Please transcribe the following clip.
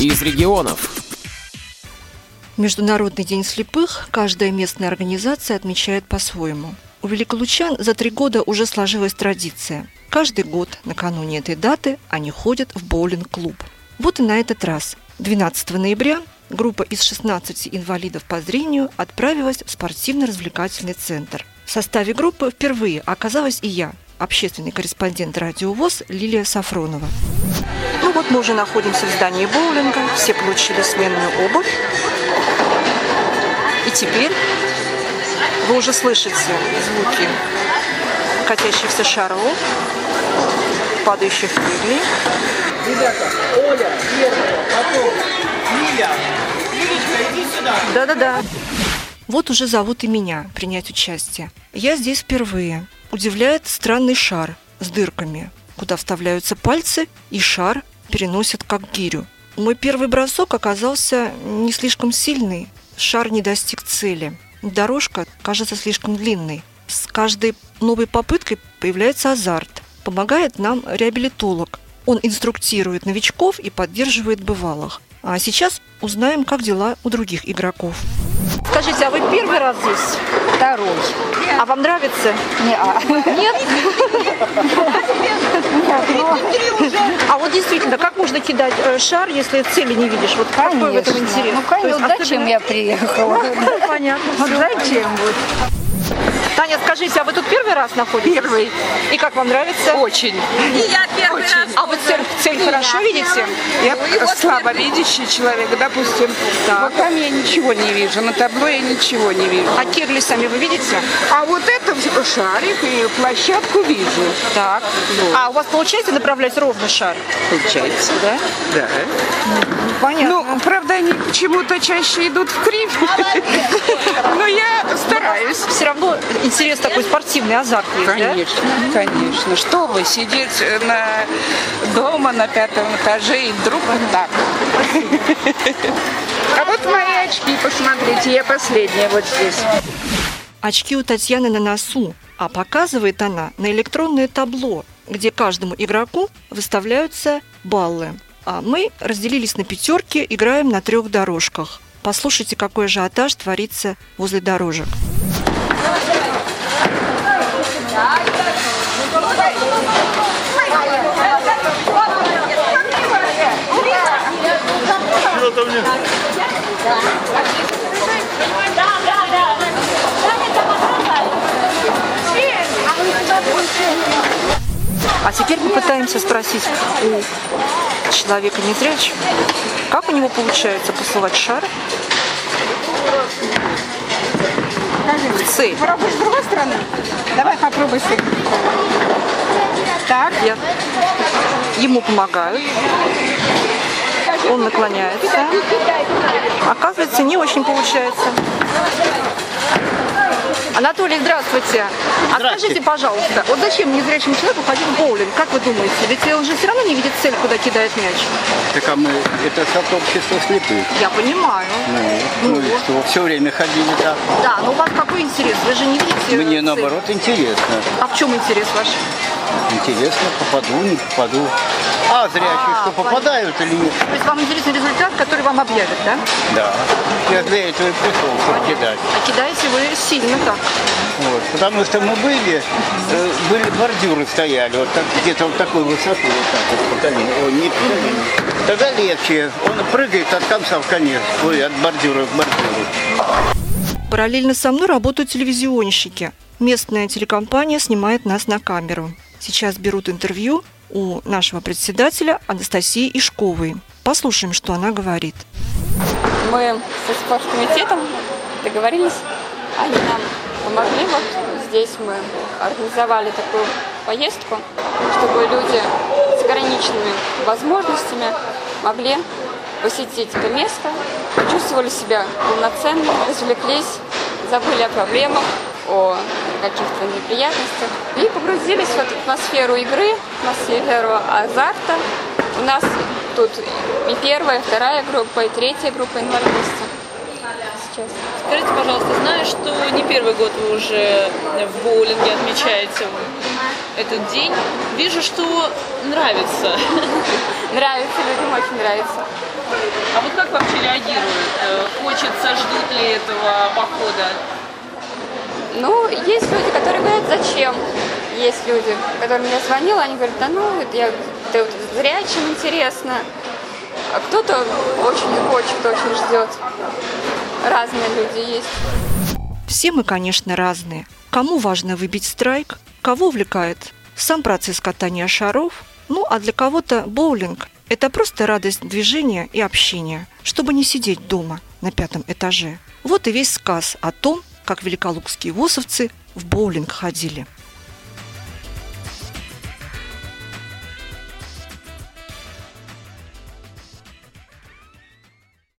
из регионов. Международный день слепых каждая местная организация отмечает по-своему. У великолучан за три года уже сложилась традиция. Каждый год накануне этой даты они ходят в боулинг-клуб. Вот и на этот раз. 12 ноября группа из 16 инвалидов по зрению отправилась в спортивно-развлекательный центр. В составе группы впервые оказалась и я, общественный корреспондент радио ВОЗ Лилия Сафронова. Ну вот мы уже находимся в здании боулинга, все получили сменную обувь. И теперь вы уже слышите звуки катящихся шаров, падающих пылей. Ребята, Оля, первая, потом Лиля. Лилечка, иди сюда. Да-да-да. Вот уже зовут и меня принять участие. Я здесь впервые. Удивляет странный шар с дырками, куда вставляются пальцы, и шар переносят как гирю. Мой первый бросок оказался не слишком сильный, шар не достиг цели. Дорожка кажется слишком длинной. С каждой новой попыткой появляется азарт. Помогает нам реабилитолог. Он инструктирует новичков и поддерживает бывалых. А сейчас узнаем, как дела у других игроков. Скажите, а вы первый раз здесь? Второй. А вам нравится? Не, а. Нет? А вот действительно, как можно кидать э, шар, если цели не видишь? Вот какой в этом интерес? Ну, есть конечно, зачем особенно- я приехала? Понятно. Вот зачем вот? Скажите, а вы тут первый раз находитесь? Первый. И как вам нравится? Очень. Очень. А вы цель, цель хорошо видите? Я слабовидящий человек, допустим. Вот там я ничего не вижу, на табло я ничего не вижу. А кегли сами вы видите? А вот это шарик и площадку вижу. Так. А у вас получается направлять ровно шар? Получается, да? Да. Понятно. Ну, правда, они почему-то чаще идут в кривь. Но я стараюсь. все равно интерес такой спортивный, азарт есть, да? Конечно, конечно. Что вы, сидеть на дома на пятом этаже и вдруг вот так. А вот мои очки, посмотрите, я последняя вот здесь. Очки у Татьяны на носу, а показывает она на электронное табло, где каждому игроку выставляются баллы. А мы разделились на пятерки, играем на трех дорожках. Послушайте, какой ажиотаж творится возле дорожек. А теперь попытаемся спросить у человека незрячего, как у него получается посылать шар в цель. Попробуй с другой стороны. Давай попробуй с. Так. Я ему помогаю. Он наклоняется. Оказывается, не очень получается. Анатолий, здравствуйте. А скажите, пожалуйста, вот зачем незрячему человеку ходить в боулинг? Как вы думаете? Ведь он же все равно не видит цель, куда кидает мяч. Так а мы, это сообщество слепых. Я понимаю. Ну, ну и что, все время ходили так. Да, но у вас какой интерес? Вы же не видите Мне цель. наоборот интересно. А в чем интерес ваш? Интересно, попаду, не попаду. А зрячие А, что, попадают или нет? То есть вам интересен результат, который вам объявят, да? Да. Я для этого и пришел, чтобы кидать. А кидаете вы сильно так. Вот. Потому что мы были, э, были бордюры стояли, вот так, где-то вот такой высоты, вот так вот по. Ой, не по. Тогда легче. Он прыгает от конца в конец. Ой, от бордюра к бордюру. Параллельно со мной работают телевизионщики. Местная телекомпания снимает нас на камеру. Сейчас берут интервью у нашего председателя Анастасии Ишковой. Послушаем, что она говорит. Мы со спорткомитетом договорились, они нам помогли. Вот здесь мы организовали такую поездку, чтобы люди с ограниченными возможностями могли посетить это место, чувствовали себя полноценно, развлеклись, забыли о проблемах, о каких-то неприятностях и погрузились в эту атмосферу игры, атмосферу азарта. У нас тут и первая, и вторая группа, и третья группа инвалидности. Сейчас. Скажите, пожалуйста, знаю, что не первый год вы уже в боулинге отмечаете этот день. Вижу, что нравится. Нравится людям очень нравится. А вот как вообще реагируют? Э, Хочется, ждут ли этого похода? Ну, есть люди, которые говорят, зачем. Есть люди, которым я звонила, они говорят, да ну, я, ты вот зрячим интересно. А кто-то очень хочет, очень ждет. Разные люди есть. Все мы, конечно, разные. Кому важно выбить страйк, кого увлекает сам процесс катания шаров, ну а для кого-то боулинг – это просто радость движения и общения, чтобы не сидеть дома на пятом этаже. Вот и весь сказ о том, как великолукские восовцы в боулинг ходили.